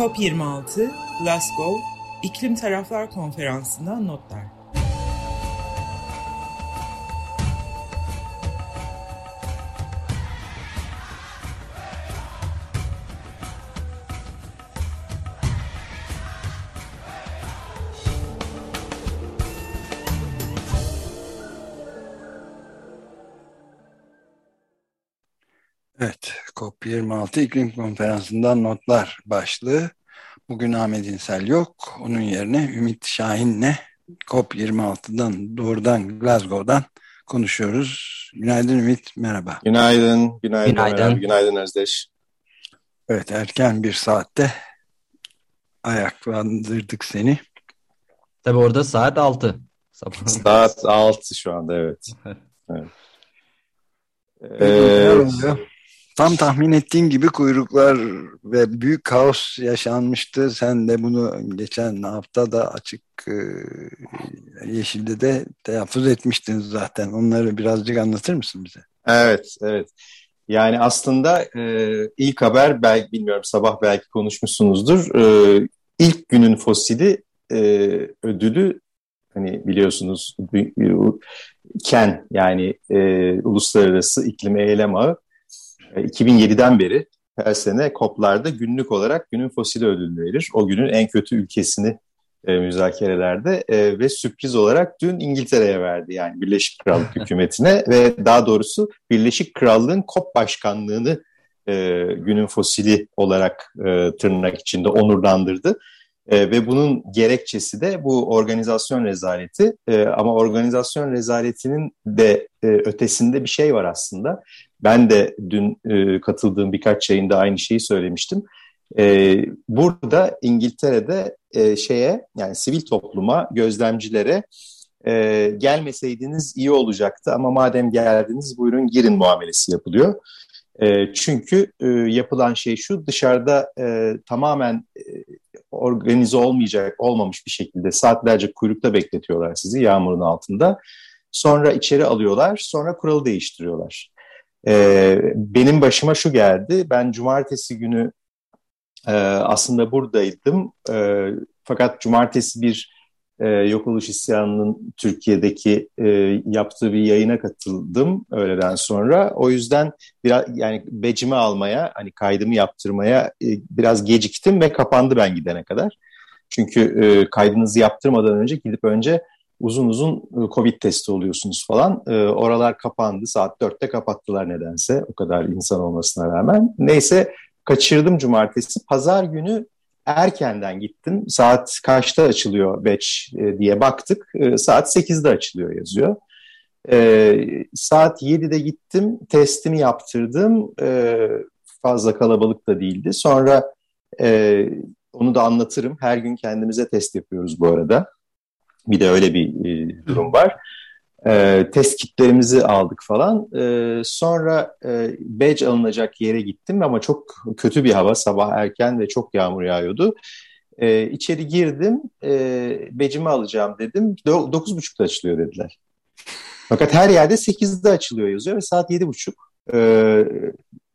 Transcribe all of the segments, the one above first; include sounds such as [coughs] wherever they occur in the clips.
COP26, Glasgow, İklim Taraflar Konferansı'ndan notlar. Evet, COP26 İklim Konferansı'ndan notlar başlığı. Bugün Ahmet İnsel yok. Onun yerine Ümit Şahin'le COP26'dan doğrudan Glasgow'dan konuşuyoruz. Günaydın Ümit, merhaba. Günaydın, günaydın, günaydın. Merhaba, günaydın Özdeş. Evet, erken bir saatte ayaklandırdık seni. Tabii orada saat 6. Sabah. Saat 6 şu anda, evet. [laughs] evet. Ee, Tam tahmin ettiğim gibi kuyruklar ve büyük kaos yaşanmıştı. Sen de bunu geçen hafta da açık e, Yeşil'de de telaffuz etmiştiniz zaten. Onları birazcık anlatır mısın bize? Evet, evet. Yani aslında e, ilk haber belki bilmiyorum sabah belki konuşmuşsunuzdur. E, ilk günün fosili e, ödülü hani biliyorsunuz KEN yani e, Uluslararası İklim Eylem Ağı 2007'den beri her sene COP'larda günlük olarak günün fosili ödülünü verir. O günün en kötü ülkesini e, müzakerelerde e, ve sürpriz olarak dün İngiltere'ye verdi yani Birleşik Krallık [laughs] hükümetine ve daha doğrusu Birleşik Krallığın COP başkanlığını e, günün fosili olarak e, tırnak içinde onurlandırdı. E, ve bunun gerekçesi de bu organizasyon rezaleti e, ama organizasyon rezaletinin de e, ötesinde bir şey var aslında. Ben de dün e, katıldığım birkaç yayında aynı şeyi söylemiştim. E, burada İngiltere'de e, şeye yani sivil topluma, gözlemcilere e, gelmeseydiniz iyi olacaktı ama madem geldiniz buyurun girin muamelesi yapılıyor. E, çünkü e, yapılan şey şu dışarıda e, tamamen e, organize olmayacak, olmamış bir şekilde saatlerce kuyrukta bekletiyorlar sizi yağmurun altında. Sonra içeri alıyorlar, sonra kuralı değiştiriyorlar. Ee, benim başıma şu geldi, ben cumartesi günü e, aslında buradaydım. E, fakat cumartesi bir e, yok oluş isyanının Türkiye'deki e, yaptığı bir yayına katıldım öğleden sonra. O yüzden biraz yani becimi almaya, hani kaydımı yaptırmaya e, biraz geciktim ve kapandı ben gidene kadar. Çünkü e, kaydınızı yaptırmadan önce gidip önce uzun uzun e, Covid testi oluyorsunuz falan. E, oralar kapandı. Saat dörtte kapattılar nedense. O kadar insan olmasına rağmen. Neyse kaçırdım cumartesi. Pazar günü erkenden gittim. Saat kaçta açılıyor e, diye baktık. E, saat 8'de açılıyor yazıyor. E, saat 7'de gittim. Testimi yaptırdım. E, fazla kalabalık da değildi. Sonra onu da anlatırım. Her gün kendimize test yapıyoruz bu arada. Bir de öyle bir durum var. E, test kitlerimizi aldık falan. E, sonra e, badge alınacak yere gittim ama çok kötü bir hava. Sabah erken ve çok yağmur yağıyordu. E, içeri girdim. E, badge'imi alacağım dedim. 9.30'da açılıyor dediler. Fakat her yerde 8'de açılıyor yazıyor ve saat 7.30. E,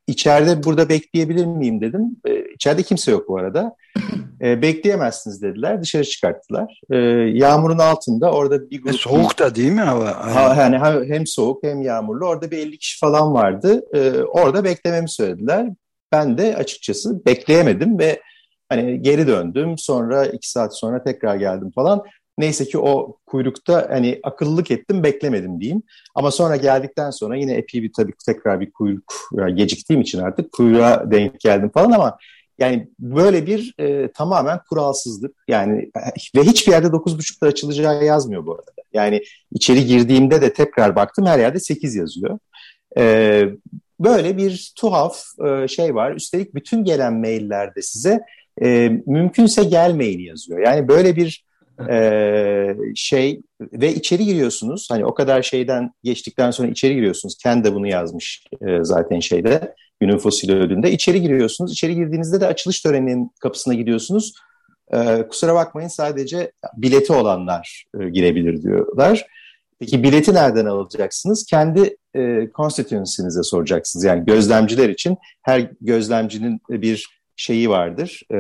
içeride burada bekleyebilir miyim dedim. E, içeride kimse yok bu arada. [laughs] E, bekleyemezsiniz dediler. Dışarı çıkarttılar. E, yağmurun altında orada bir grup... E, soğuk da değil mi hava? Ha, yani hem soğuk hem yağmurlu. Orada bir 50 kişi falan vardı. E, orada beklememi söylediler. Ben de açıkçası bekleyemedim ve hani geri döndüm. Sonra iki saat sonra tekrar geldim falan. Neyse ki o kuyrukta hani akıllılık ettim beklemedim diyeyim. Ama sonra geldikten sonra yine epey bir tabii tekrar bir kuyruk yani geciktiğim için artık kuyruğa denk geldim falan ama yani böyle bir e, tamamen kuralsızlık. Yani ve hiçbir yerde 9.30'da açılacağı yazmıyor bu arada. Yani içeri girdiğimde de tekrar baktım her yerde 8 yazıyor. E, böyle bir tuhaf e, şey var. Üstelik bütün gelen maillerde size e, mümkünse gelmeyin yazıyor. Yani böyle bir e, şey ve içeri giriyorsunuz. Hani o kadar şeyden geçtikten sonra içeri giriyorsunuz. Kendi de bunu yazmış e, zaten şeyde günün fosili ödülünde. İçeri giriyorsunuz. İçeri girdiğinizde de açılış töreninin kapısına gidiyorsunuz. Ee, kusura bakmayın sadece bileti olanlar e, girebilir diyorlar. Peki bileti nereden alacaksınız? Kendi e, constituency'nize soracaksınız. Yani gözlemciler için her gözlemcinin bir şeyi vardır. E,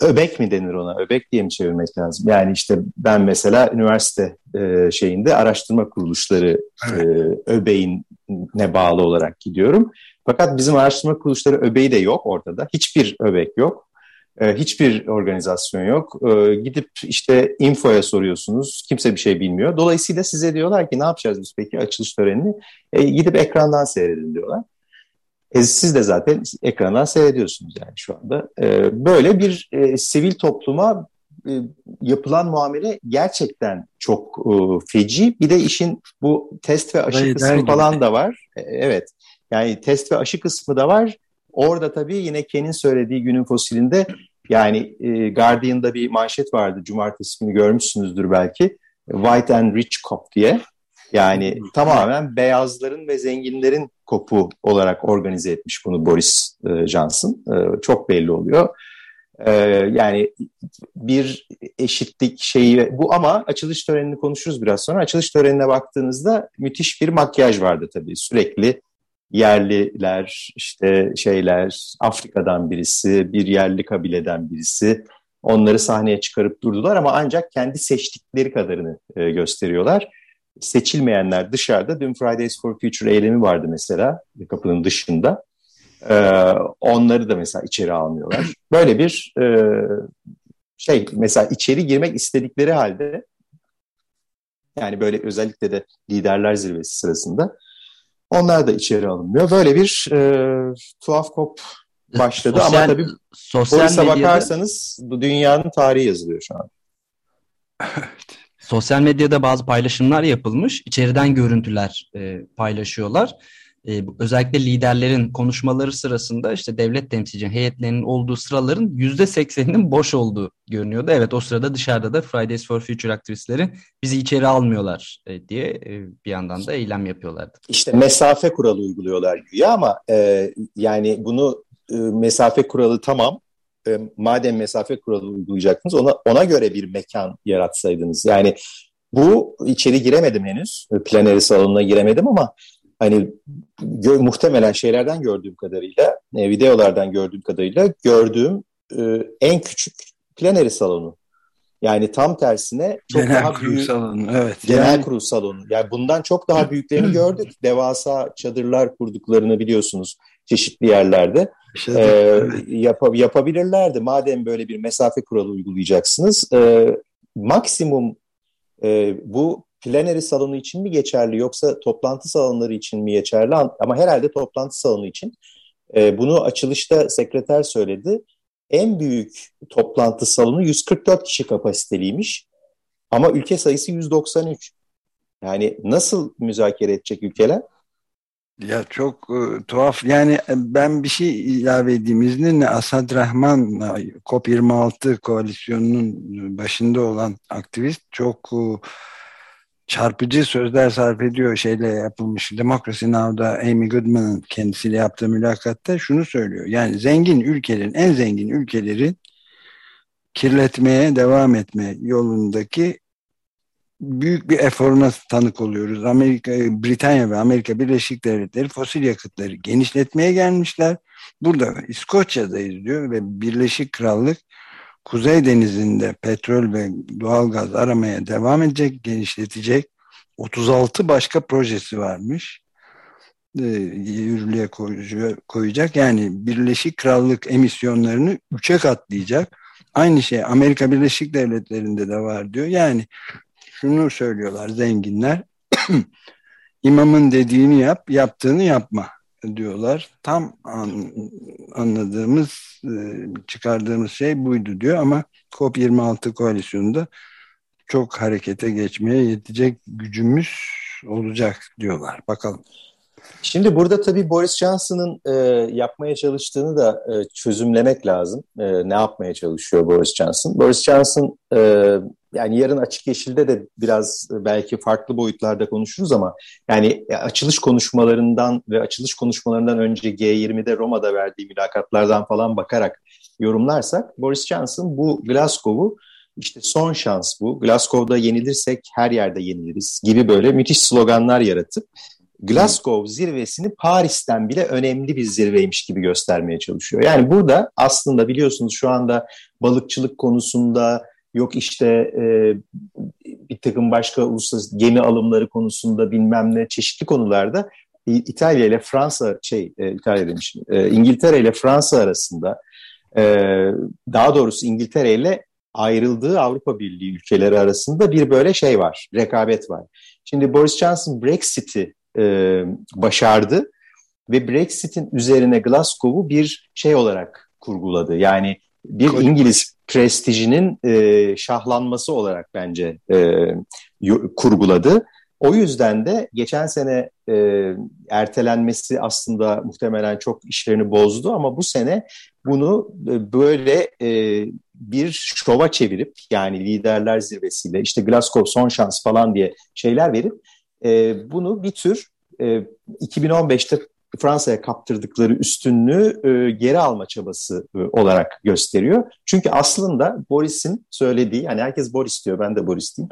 öbek mi denir ona? Öbek diye mi çevirmek lazım? Yani işte ben mesela üniversite e, şeyinde araştırma kuruluşları evet. e, öbeğine bağlı olarak gidiyorum. Fakat bizim araştırma kuruluşları öbeği de yok ortada. Hiçbir öbek yok. E, hiçbir organizasyon yok. E, gidip işte infoya soruyorsunuz. Kimse bir şey bilmiyor. Dolayısıyla size diyorlar ki ne yapacağız biz peki açılış törenini? E, gidip ekrandan seyredin diyorlar. E, siz de zaten ekrandan seyrediyorsunuz yani şu anda. E, böyle bir e, sivil topluma e, yapılan muamele gerçekten çok e, feci. Bir de işin bu test ve aşı Hayır, kısmı falan da var. E, evet. Yani test ve aşı kısmı da var. Orada tabii yine Ken'in söylediği günün fosilinde yani e, Guardian'da bir manşet vardı. Cumartesi günü görmüşsünüzdür belki. White and Rich Cop diye. Yani tamamen beyazların ve zenginlerin kopu olarak organize etmiş bunu Boris e, Johnson. E, çok belli oluyor. E, yani bir eşitlik şeyi bu ama açılış törenini konuşuruz biraz sonra. Açılış törenine baktığınızda müthiş bir makyaj vardı tabii. Sürekli yerliler, işte şeyler, Afrika'dan birisi, bir yerli kabileden birisi onları sahneye çıkarıp durdular ama ancak kendi seçtikleri kadarını e, gösteriyorlar. Seçilmeyenler dışarıda. Dün Fridays for Future eylemi vardı mesela kapının dışında. E, onları da mesela içeri almıyorlar. [clears throat] Böyle bir e, şey mesela içeri girmek istedikleri halde yani böyle özellikle de liderler zirvesi sırasında onlar da içeri alınmıyor. Böyle bir e, tuhaf kop başladı sosyal, ama tabii sosyal medyada, bakarsanız bu dünyanın tarihi yazılıyor şu an. [laughs] Sosyal medyada bazı paylaşımlar yapılmış. İçeriden görüntüler e, paylaşıyorlar e, özellikle liderlerin konuşmaları sırasında işte devlet temsilci heyetlerinin olduğu sıraların yüzde sekseninin boş olduğu görünüyordu. Evet o sırada dışarıda da Fridays for Future aktivistleri bizi içeri almıyorlar e, diye e, bir yandan da eylem yapıyorlardı. İşte mesafe kuralı uyguluyorlar güya ama e, yani bunu e, mesafe kuralı tamam e, madem mesafe kuralı uygulayacaktınız ona ona göre bir mekan yaratsaydınız. Yani bu içeri giremedim henüz. Planeri salonuna giremedim ama hani gö- muhtemelen şeylerden gördüğüm kadarıyla, e, videolardan gördüğüm kadarıyla gördüğüm e, en küçük pleneri salonu. Yani tam tersine çok genel daha kurul büyük salonu, evet. Genel yani... kurul salonu. Yani bundan çok daha büyüklerini [clears throat] gördük. Devasa çadırlar kurduklarını biliyorsunuz çeşitli yerlerde. İşte, ee, yap yapabilirlerdi. Madem böyle bir mesafe kuralı uygulayacaksınız, e, maksimum e, bu pleneri salonu için mi geçerli yoksa toplantı salonları için mi geçerli? Ama herhalde toplantı salonu için. E, bunu açılışta sekreter söyledi. En büyük toplantı salonu 144 kişi kapasiteliymiş. Ama ülke sayısı 193. Yani nasıl müzakere edecek ülkeler? Ya çok e, tuhaf. Yani e, ben bir şey ilave edeyim izninle Asad Rahman COP26 koalisyonunun başında olan aktivist çok e, çarpıcı sözler sarf ediyor şeyle yapılmış Demokrasi Now'da Amy Goodman'ın kendisiyle yaptığı mülakatta şunu söylüyor. Yani zengin ülkelerin, en zengin ülkelerin kirletmeye devam etme yolundaki büyük bir eforuna tanık oluyoruz. Amerika, Britanya ve Amerika Birleşik Devletleri fosil yakıtları genişletmeye gelmişler. Burada İskoçya'dayız diyor ve Birleşik Krallık Kuzey Denizi'nde petrol ve doğal gaz aramaya devam edecek, genişletecek. 36 başka projesi varmış. E, yürürlüğe koyacak. Yani Birleşik Krallık emisyonlarını üçe katlayacak. Aynı şey Amerika Birleşik Devletleri'nde de var diyor. Yani şunu söylüyorlar zenginler. [clears throat] imamın dediğini yap, yaptığını yapma diyorlar. Tam an, anladığımız, e, çıkardığımız şey buydu diyor ama COP26 koalisyonunda çok harekete geçmeye yetecek gücümüz olacak diyorlar. Bakalım. Şimdi burada tabii Boris Johnson'ın e, yapmaya çalıştığını da e, çözümlemek lazım. E, ne yapmaya çalışıyor Boris Johnson? Boris Johnson e, yani yarın Açık Yeşil'de de biraz belki farklı boyutlarda konuşuruz ama yani açılış konuşmalarından ve açılış konuşmalarından önce G20'de Roma'da verdiği mülakatlardan falan bakarak yorumlarsak Boris Johnson bu Glasgow'u işte son şans bu. Glasgow'da yenilirsek her yerde yeniliriz gibi böyle müthiş sloganlar yaratıp Glasgow zirvesini Paris'ten bile önemli bir zirveymiş gibi göstermeye çalışıyor. Yani burada aslında biliyorsunuz şu anda balıkçılık konusunda yok işte e, bir takım başka uluslararası gemi alımları konusunda bilmem ne çeşitli konularda İtalya ile Fransa şey e, İtalya demişim e, İngiltere ile Fransa arasında e, daha doğrusu İngiltere ile ayrıldığı Avrupa Birliği ülkeleri arasında bir böyle şey var, rekabet var. Şimdi Boris Johnson Brexit'i e, başardı ve Brexit'in üzerine Glasgow'u bir şey olarak kurguladı. Yani bir. İngiliz prestijinin e, şahlanması olarak bence e, kurguladı. O yüzden de geçen sene e, ertelenmesi aslında muhtemelen çok işlerini bozdu ama bu sene bunu e, böyle e, bir şova çevirip yani liderler zirvesiyle işte Glasgow son şans falan diye şeyler verip e, bunu bir tür e, 2015'te Fransa'ya kaptırdıkları üstünlüğü e, geri alma çabası e, olarak gösteriyor. Çünkü aslında Boris'in söylediği, yani herkes Boris diyor, ben de Boris diyeyim.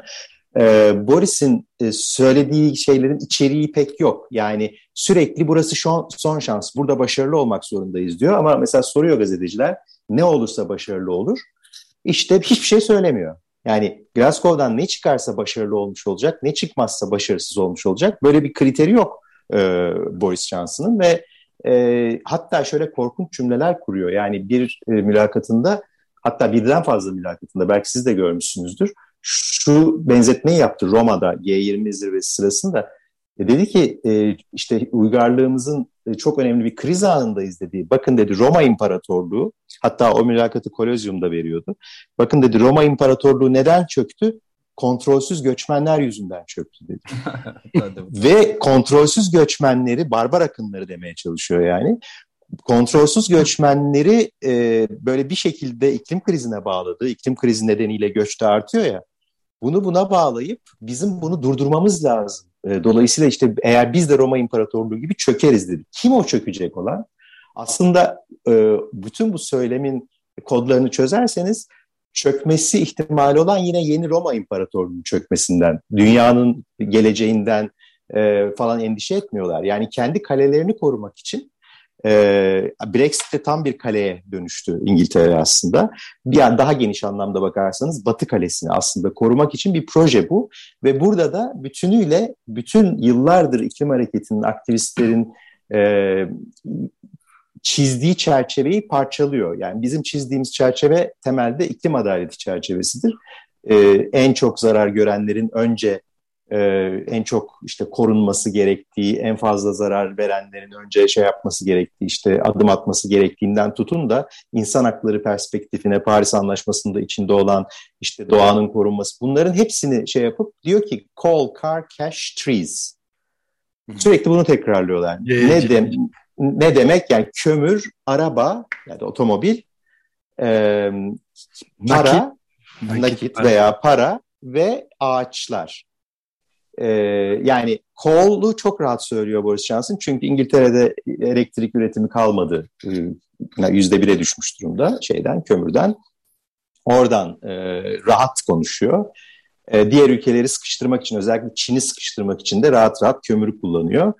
E, Boris'in söylediği şeylerin içeriği pek yok. Yani sürekli burası son, son şans, burada başarılı olmak zorundayız diyor. Ama mesela soruyor gazeteciler, ne olursa başarılı olur. İşte hiçbir şey söylemiyor. Yani Glasgow'dan ne çıkarsa başarılı olmuş olacak, ne çıkmazsa başarısız olmuş olacak. Böyle bir kriteri yok e, Boris Johnson'ın ve e, hatta şöyle korkunç cümleler kuruyor. Yani bir e, mülakatında hatta birden fazla mülakatında belki siz de görmüşsünüzdür. Şu benzetmeyi yaptı Roma'da G20 zirvesi sırasında. E, dedi ki e, işte uygarlığımızın e, çok önemli bir kriz anındayız dedi. Bakın dedi Roma İmparatorluğu hatta o mülakatı Kolozyum'da veriyordu. Bakın dedi Roma İmparatorluğu neden çöktü? Kontrolsüz göçmenler yüzünden çöktü dedi. [laughs] Ve kontrolsüz göçmenleri barbar akınları demeye çalışıyor yani. Kontrolsüz göçmenleri e, böyle bir şekilde iklim krizine bağladı. İklim krizi nedeniyle göç de artıyor ya. Bunu buna bağlayıp bizim bunu durdurmamız lazım. E, dolayısıyla işte eğer biz de Roma İmparatorluğu gibi çökeriz dedi. Kim o çökecek olan? Aslında e, bütün bu söylemin kodlarını çözerseniz çökmesi ihtimali olan yine yeni Roma İmparatorluğu'nun çökmesinden, dünyanın geleceğinden e, falan endişe etmiyorlar. Yani kendi kalelerini korumak için e, Brexit de tam bir kaleye dönüştü İngiltere aslında. Bir an daha geniş anlamda bakarsanız Batı Kalesi'ni aslında korumak için bir proje bu. Ve burada da bütünüyle bütün yıllardır iklim hareketinin, aktivistlerin e, çizdiği çerçeveyi parçalıyor. Yani bizim çizdiğimiz çerçeve temelde iklim adaleti çerçevesidir. Ee, en çok zarar görenlerin önce e, en çok işte korunması gerektiği, en fazla zarar verenlerin önce şey yapması gerektiği, işte adım atması gerektiğinden tutun da insan hakları perspektifine Paris Anlaşması'nda içinde olan işte doğanın korunması bunların hepsini şey yapıp diyor ki call car cash trees. Sürekli bunu tekrarlıyorlar. ne de ne demek? Yani kömür, araba ya da otomobil, e, para, nakit, nakit veya para ve ağaçlar. E, yani coal'u çok rahat söylüyor Boris Johnson. Çünkü İngiltere'de elektrik üretimi kalmadı. Yüzde bire düşmüş durumda şeyden, kömürden. Oradan e, rahat konuşuyor. E, diğer ülkeleri sıkıştırmak için, özellikle Çin'i sıkıştırmak için de rahat rahat kömürü kullanıyor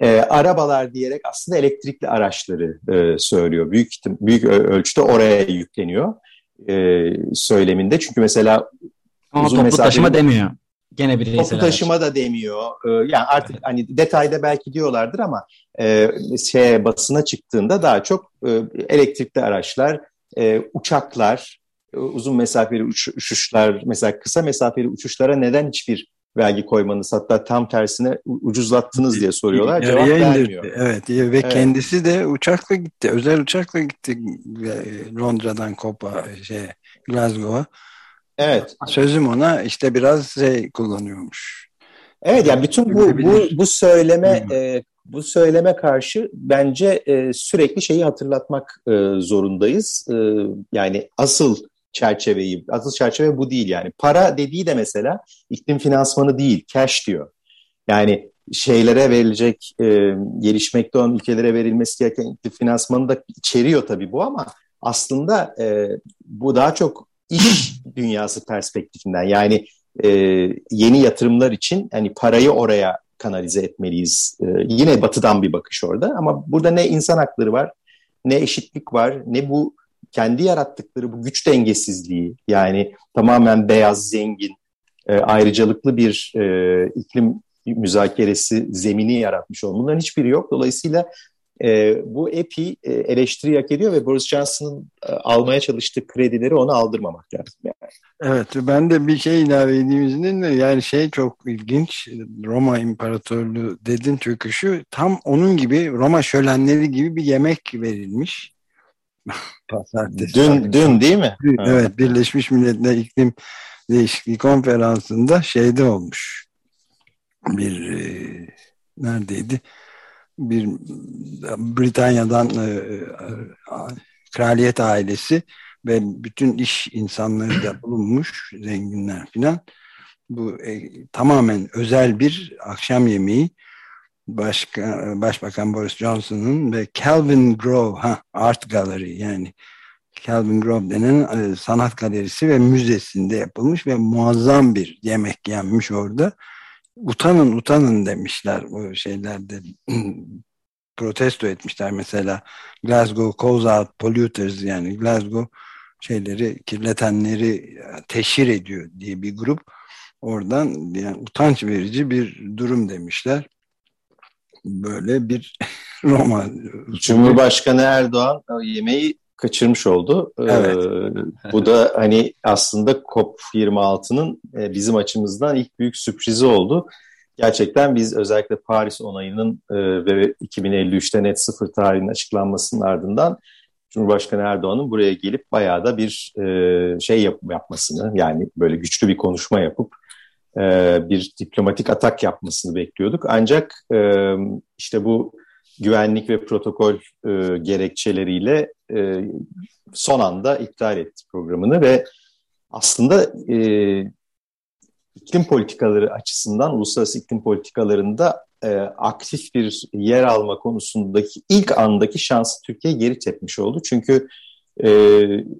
e, arabalar diyerek aslında elektrikli araçları e, söylüyor. Büyük büyük ölçüde oraya yükleniyor e, söyleminde. Çünkü mesela Ama uzun toplu taşıma demiyor. Gene bireysel Toplu taşıma araç. da demiyor. E, yani artık evet. hani detayda belki diyorlardır ama e, şey basına çıktığında daha çok e, elektrikli araçlar, e, uçaklar, e, uzun mesafeli uç, uçuşlar, mesela kısa mesafeli uçuşlara neden hiçbir vergi koymanız hatta tam tersine ucuzlattınız diye soruyorlar. Cevap vermiyor. Evet ve evet. kendisi de uçakla gitti. Özel uçakla gitti Londra'dan Kopa şey Glasgow'a. Evet. Sözüm ona işte biraz şey kullanıyormuş. Evet yani bütün bu bu bu söyleme e, bu söyleme karşı bence e, sürekli şeyi hatırlatmak e, zorundayız. E, yani asıl çerçeveyi, asıl çerçeve bu değil yani. Para dediği de mesela iklim finansmanı değil, cash diyor. Yani şeylere verilecek, e, gelişmekte olan ülkelere verilmesi gereken iklim finansmanı da içeriyor tabii bu ama aslında e, bu daha çok iş dünyası perspektifinden yani e, yeni yatırımlar için hani parayı oraya kanalize etmeliyiz. E, yine batıdan bir bakış orada ama burada ne insan hakları var, ne eşitlik var, ne bu kendi yarattıkları bu güç dengesizliği yani tamamen beyaz, zengin, e, ayrıcalıklı bir e, iklim müzakeresi zemini yaratmış olmaları Bunların hiçbiri yok. Dolayısıyla e, bu epi eleştiri hak ediyor ve Boris Johnson'ın almaya çalıştığı kredileri ona aldırmamak lazım. Yani. Evet ben de bir şey ilave edeyim yani şey çok ilginç Roma İmparatorluğu dedin çöküşü tam onun gibi Roma şölenleri gibi bir yemek verilmiş. Pazartesi. Dün, dün değil mi? Dün, evet Birleşmiş Milletler İklim Değişikliği Konferansı'nda şeyde olmuş bir e, neredeydi? Bir Britanya'dan e, e, kraliyet ailesi ve bütün iş insanları da bulunmuş, zenginler filan. Bu e, tamamen özel bir akşam yemeği. Başka, Başbakan Boris Johnson'ın ve Calvin Grove ha, Art Gallery yani. Calvin Grove denen e, sanat galerisi ve müzesinde yapılmış ve muazzam bir yemek yenmiş orada. Utanın utanın demişler bu şeylerde. [clears throat] Protesto etmişler mesela. Glasgow calls out polluters yani Glasgow şeyleri kirletenleri teşhir ediyor diye bir grup. Oradan yani utanç verici bir durum demişler böyle bir [laughs] Roma Cumhurbaşkanı Erdoğan yemeği kaçırmış oldu. Ee, evet. Ee, [laughs] bu da hani aslında COP26'nın e, bizim açımızdan ilk büyük sürprizi oldu. Gerçekten biz özellikle Paris onayının e, ve 2053'te net sıfır tarihinin açıklanmasının ardından Cumhurbaşkanı Erdoğan'ın buraya gelip bayağı da bir e, şey yap, yapmasını yani böyle güçlü bir konuşma yapıp e, bir diplomatik atak yapmasını bekliyorduk. Ancak e, işte bu güvenlik ve protokol e, gerekçeleriyle e, son anda iptal etti programını ve aslında iklim politikaları açısından uluslararası iklim politikalarında aktif bir yer alma konusundaki ilk andaki şansı Türkiye geri tepmiş oldu. Çünkü e,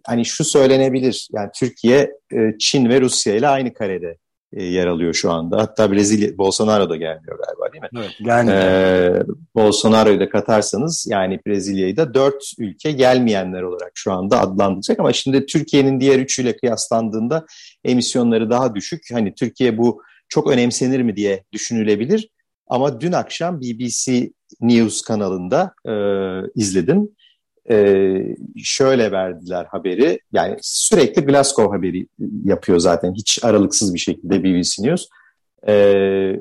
hani şu söylenebilir yani Türkiye Çin ve Rusya ile aynı karede yer alıyor şu anda. Hatta Brezilya, Bolsonaro da gelmiyor galiba değil mi? Evet, yani. Ee, Bolsonaro'yu da katarsanız yani Brezilya'yı da dört ülke gelmeyenler olarak şu anda adlandıracak ama şimdi Türkiye'nin diğer üçüyle kıyaslandığında emisyonları daha düşük. Hani Türkiye bu çok önemsenir mi diye düşünülebilir. Ama dün akşam BBC News kanalında e, izledim e, şöyle verdiler haberi. Yani sürekli Glasgow haberi yapıyor zaten hiç aralıksız bir şekilde BBC News. E,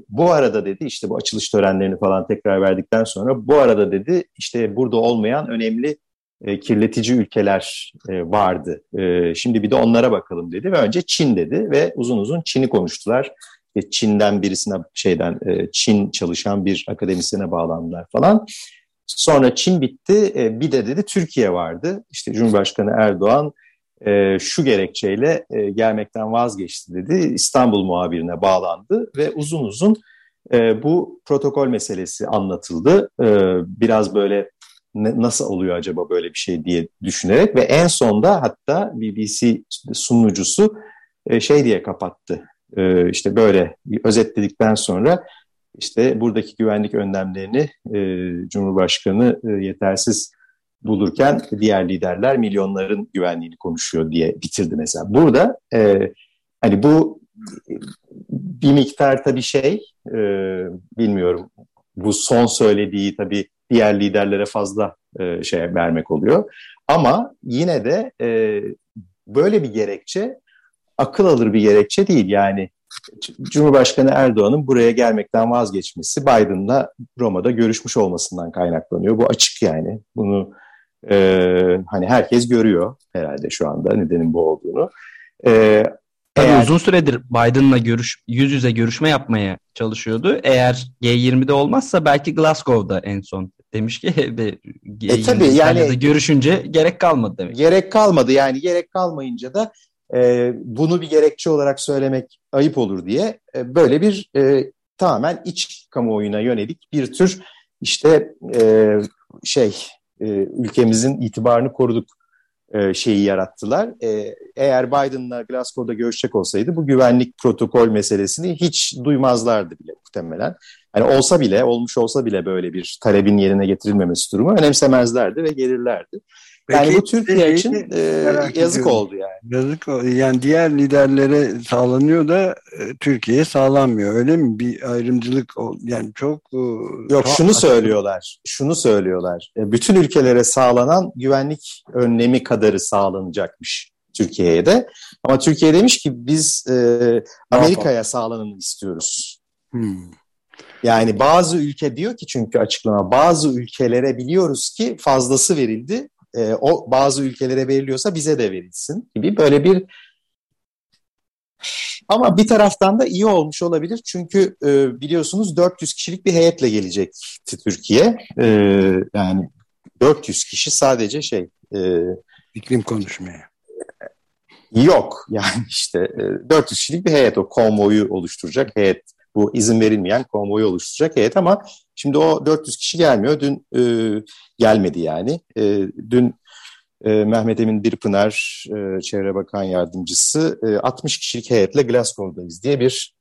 bu arada dedi işte bu açılış törenlerini falan tekrar verdikten sonra bu arada dedi işte burada olmayan önemli e, kirletici ülkeler e, vardı. E, şimdi bir de onlara bakalım dedi ve önce Çin dedi ve uzun uzun Çin'i konuştular. Çin'den birisine şeyden e, Çin çalışan bir akademisyene bağlandılar falan. Sonra Çin bitti, e, bir de dedi Türkiye vardı. İşte Cumhurbaşkanı Erdoğan e, şu gerekçeyle e, gelmekten vazgeçti dedi. İstanbul muhabirine bağlandı ve uzun uzun bu protokol meselesi anlatıldı. Biraz böyle nasıl oluyor acaba böyle bir şey diye düşünerek ve en sonda hatta BBC sunucusu şey diye kapattı. İşte böyle özetledikten sonra işte buradaki güvenlik önlemlerini e, Cumhurbaşkanı e, yetersiz bulurken diğer liderler milyonların güvenliğini konuşuyor diye bitirdi mesela. Burada e, hani bu bir miktar tabii şey e, bilmiyorum bu son söylediği tabii diğer liderlere fazla e, şey vermek oluyor. Ama yine de e, böyle bir gerekçe akıl alır bir gerekçe değil. Yani Cumhurbaşkanı Erdoğan'ın buraya gelmekten vazgeçmesi Biden'la Roma'da görüşmüş olmasından kaynaklanıyor. Bu açık yani. Bunu e, hani herkes görüyor herhalde şu anda nedenin bu olduğunu. E, Tabii eğer... uzun süredir Biden'la görüş, yüz yüze görüşme yapmaya çalışıyordu. Eğer G20'de olmazsa belki Glasgow'da en son demiş ki [laughs] G20'de e, tabii yani görüşünce gerek kalmadı demek. Gerek kalmadı yani gerek kalmayınca da e, bunu bir gerekçe olarak söylemek ayıp olur diye e, böyle bir e, tamamen iç kamuoyuna yönelik bir tür işte e, şey e, ülkemizin itibarını koruduk e, şeyi yarattılar. E, eğer Biden'la Glasgow'da görüşecek olsaydı bu güvenlik protokol meselesini hiç duymazlardı bile muhtemelen. Hani olsa bile, olmuş olsa bile böyle bir talebin yerine getirilmemesi durumu önemsemezlerdi ve gelirlerdi. Yani Peki, bu Türkiye için e, yazık ediyorum. oldu yani. Yazık yani diğer liderlere sağlanıyor da e, Türkiye'ye sağlanmıyor öyle mi? Bir ayrımcılık yani çok e, Yok şunu söylüyorlar. Şunu söylüyorlar. E, bütün ülkelere sağlanan güvenlik önlemi kadarı sağlanacakmış Türkiye'ye de. Ama Türkiye demiş ki biz e, Amerika'ya sağlananı istiyoruz. Hmm. Yani bazı ülke diyor ki çünkü açıklama bazı ülkelere biliyoruz ki fazlası verildi e, o bazı ülkelere veriliyorsa bize de verilsin gibi böyle bir ama bir taraftan da iyi olmuş olabilir çünkü e, biliyorsunuz 400 kişilik bir heyetle gelecekti Türkiye. E, yani 400 kişi sadece şey e, iklim konuşmaya. Yok yani işte e, 400 kişilik bir heyet o konvoyu oluşturacak heyet bu izin verilmeyen konvoyu oluşturacak heyet ama şimdi o 400 kişi gelmiyor. Dün e, gelmedi yani. E, dün e, Mehmet Emin Birpınar, e, Çevre Bakan Yardımcısı e, 60 kişilik heyetle Glasgow'dayız diye bir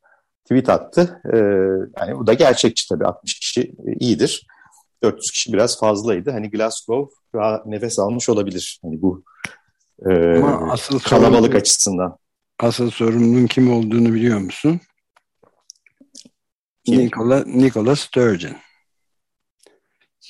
tweet attı. E, yani bu da gerçekçi tabii 60 kişi e, iyidir. 400 kişi biraz fazlaydı. Hani Glasgow daha nefes almış olabilir. Hani bu e, asıl kalabalık sorumlu, açısından. Asıl sorumlunun kim olduğunu biliyor musun? Nikola, Nikola Sturgeon.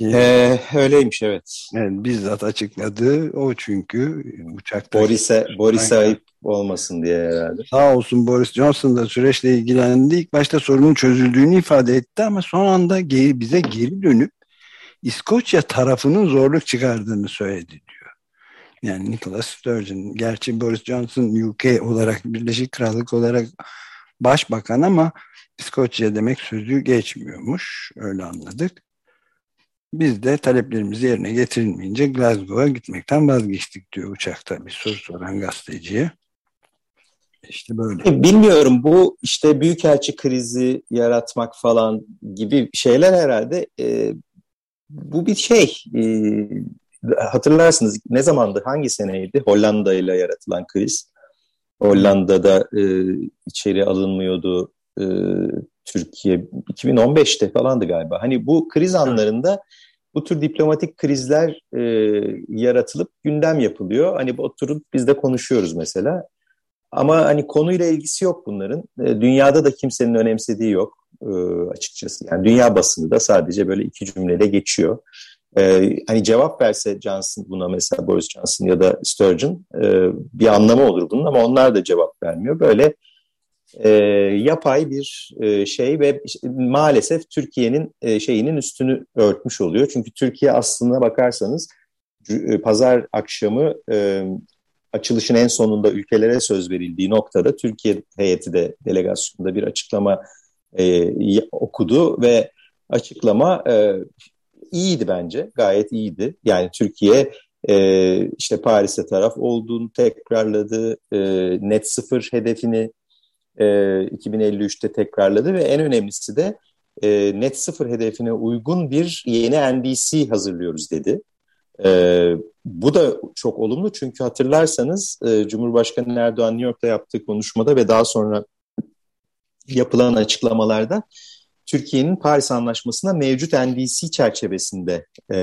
Ee, öyleymiş evet. evet. Bizzat açıkladı o çünkü uçakta. Boris'e Boris'e ayıp olmasın diye herhalde. Sağ olsun Boris Johnson da süreçle ilgilendi. İlk başta sorunun çözüldüğünü ifade etti ama son anda geri, bize geri dönüp İskoçya tarafının zorluk çıkardığını söyledi diyor. Yani Nicholas Sturgeon. Gerçi Boris Johnson UK olarak Birleşik Krallık olarak başbakan ama İskoçya demek sözü geçmiyormuş. Öyle anladık. Biz de taleplerimiz yerine getirilmeyince Glasgow'a gitmekten vazgeçtik diyor uçakta bir soru soran gazeteciye. İşte böyle. Bilmiyorum bu işte büyükelçi krizi yaratmak falan gibi şeyler herhalde e, bu bir şey e, hatırlarsınız ne zamandı hangi seneydi Hollanda ile yaratılan kriz Hollanda'da e, içeri alınmıyordu e, Türkiye 2015'te falandı galiba. Hani bu kriz anlarında bu tür diplomatik krizler e, yaratılıp gündem yapılıyor. Hani oturup biz de konuşuyoruz mesela. Ama hani konuyla ilgisi yok bunların. E, dünyada da kimsenin önemsediği yok e, açıkçası. Yani dünya basını da sadece böyle iki cümlede geçiyor. E, hani cevap verse Johnson buna mesela Boris Johnson ya da Sturgeon e, bir anlamı olur bunun ama onlar da cevap vermiyor. Böyle e, yapay bir e, şey ve maalesef Türkiye'nin e, şeyinin üstünü örtmüş oluyor. Çünkü Türkiye aslında bakarsanız e, pazar akşamı e, açılışın en sonunda ülkelere söz verildiği noktada Türkiye heyeti de delegasyonunda bir açıklama e, okudu ve açıklama e, iyiydi bence, gayet iyiydi. Yani Türkiye e, işte Paris'e taraf olduğunu tekrarladı, e, net sıfır hedefini e, 2053'te tekrarladı ve en önemlisi de e, net sıfır hedefine uygun bir yeni NDC hazırlıyoruz dedi. E, bu da çok olumlu çünkü hatırlarsanız e, Cumhurbaşkanı Erdoğan New York'ta yaptığı konuşmada ve daha sonra yapılan açıklamalarda Türkiye'nin Paris Anlaşması'na mevcut NDC çerçevesinde e,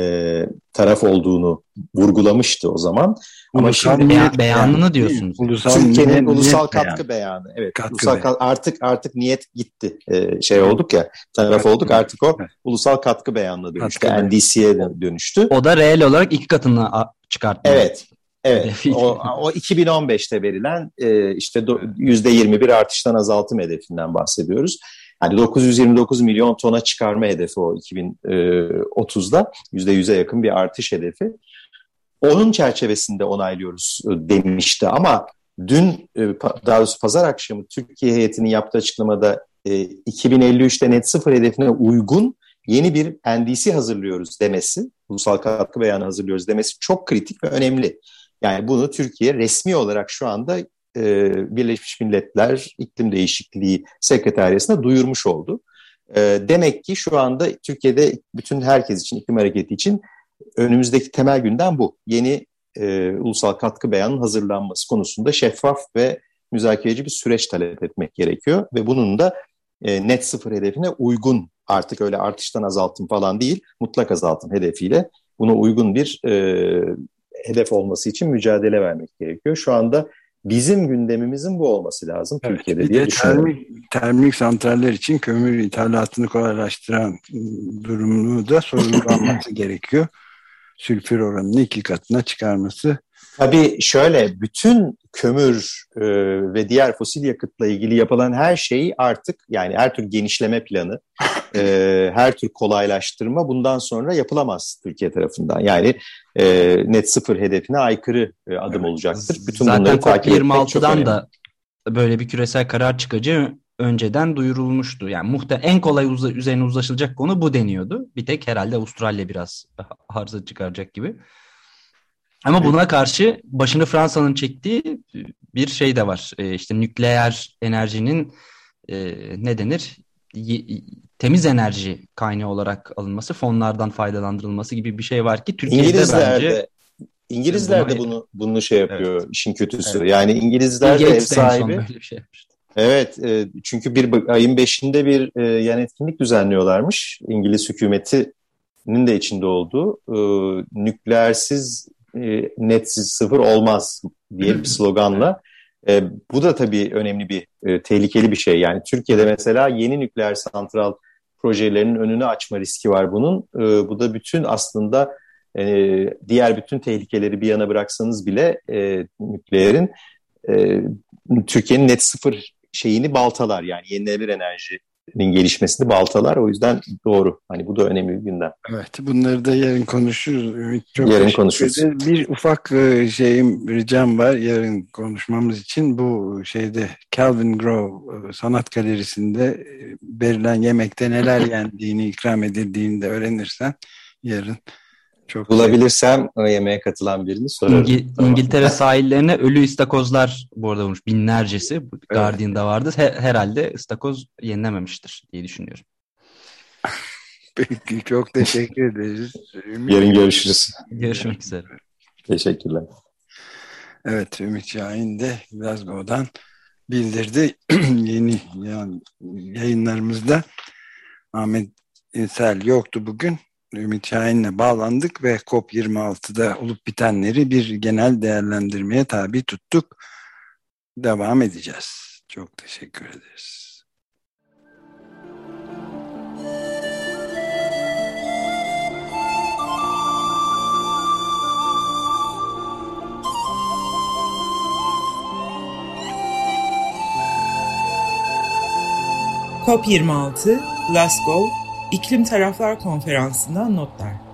taraf olduğunu vurgulamıştı o zaman. Ama ulusal şimdi beyan, beyanını yani, diyorsunuz. Ulusal Türkiye'nin niyet, ulusal katkı beyanı. beyanı. Evet, katkı ulusal beyanı. artık artık niyet gitti. E, şey olduk ya, taraf katkı olduk artık o evet. ulusal katkı beyanına dönüştü. NDC'ye dönüştü. O da reel olarak iki katını çıkarttı. Evet. Evet, o, o 2015'te verilen e, işte %21 artıştan azaltım hedefinden bahsediyoruz. Yani 929 milyon tona çıkarma hedefi o 2030'da %100'e yakın bir artış hedefi. Onun çerçevesinde onaylıyoruz e, demişti ama dün e, daha doğrusu pazar akşamı Türkiye heyetinin yaptığı açıklamada 2053'te e, net sıfır hedefine uygun yeni bir NDC hazırlıyoruz demesi, ulusal katkı beyanı hazırlıyoruz demesi çok kritik ve önemli. Yani bunu Türkiye resmi olarak şu anda e, Birleşmiş Milletler İklim Değişikliği Sekreteriyası'na duyurmuş oldu. E, demek ki şu anda Türkiye'de bütün herkes için, iklim hareketi için önümüzdeki temel günden bu. Yeni e, ulusal katkı beyanının hazırlanması konusunda şeffaf ve müzakereci bir süreç talep etmek gerekiyor ve bunun da e, net sıfır hedefine uygun artık öyle artıştan azaltım falan değil, mutlak azaltım hedefiyle buna uygun bir e, hedef olması için mücadele vermek gerekiyor. Şu anda bizim gündemimizin bu olması lazım evet, Türkiye'de diye düşünüyorum. Termik, termik santraller için kömür ithalatını kolaylaştıran durumunu da sorgulanması [coughs] gerekiyor. Sülfür oranını iki katına çıkarması Tabii şöyle bütün kömür e, ve diğer fosil yakıtla ilgili yapılan her şeyi artık yani her tür genişleme planı, e, her tür kolaylaştırma bundan sonra yapılamaz Türkiye tarafından. Yani e, net sıfır hedefine aykırı e, adım olacaktır. Bütün Zaten bunları takip 26'dan da böyle bir küresel karar çıkacağı önceden duyurulmuştu. Yani muhte en kolay uz üzerine uzlaşılacak konu bu deniyordu. Bir tek herhalde Avustralya biraz [laughs] arıza çıkaracak gibi. Ama buna karşı başını Fransa'nın çektiği bir şey de var. E, işte nükleer enerjinin e, ne denir? Temiz enerji kaynağı olarak alınması, fonlardan faydalandırılması gibi bir şey var ki Türkiye'de İngilizler bence de, İngilizler de bunu bunu şey yapıyor evet. işin kötüsü. Evet. Yani İngilizler de ev sahibi. Böyle bir şey yapmıştı. Evet, e, çünkü bir ayın beşinde bir e, yan etkinlik düzenliyorlarmış. İngiliz hükümetinin de içinde olduğu e, nükleersiz e, netsiz sıfır olmaz diye bir [laughs] sloganla. E, bu da tabii önemli bir, e, tehlikeli bir şey. Yani Türkiye'de mesela yeni nükleer santral projelerinin önünü açma riski var bunun. E, bu da bütün aslında e, diğer bütün tehlikeleri bir yana bıraksanız bile e, nükleerin e, Türkiye'nin net sıfır şeyini baltalar. Yani yenilenebilir enerji gelişmesini baltalar. O yüzden doğru. Hani bu da önemli bir gündem. Evet. Bunları da yarın konuşuruz. Çok yarın konuşuruz. Bir ufak e, şeyim, ricam var yarın konuşmamız için. Bu şeyde Calvin Grove e, Sanat Galerisi'nde e, verilen yemekte neler [laughs] yendiğini, ikram edildiğini de öğrenirsen yarın çok Bulabilirsem o yemeğe katılan birini sorarım. İngi, tamam. İngiltere sahillerine ölü istakozlar bu arada olmuş. Binlercesi. Evet. Guardian'da vardı. Her, herhalde istakoz yenilememiştir diye düşünüyorum. Peki çok teşekkür ederiz. [laughs] Yarın görüşürüz. Görüşmek üzere. Teşekkürler. Evet Ümit Şahin de Glasgow'dan bildirdi. [clears throat] Yeni yani yayınlarımızda Ahmet İnsel yoktu bugün. Ümit Şahin'le bağlandık ve COP26'da olup bitenleri bir genel değerlendirmeye tabi tuttuk. Devam edeceğiz. Çok teşekkür ederiz. COP26 Glasgow İklim Taraflar Konferansı'ndan notlar.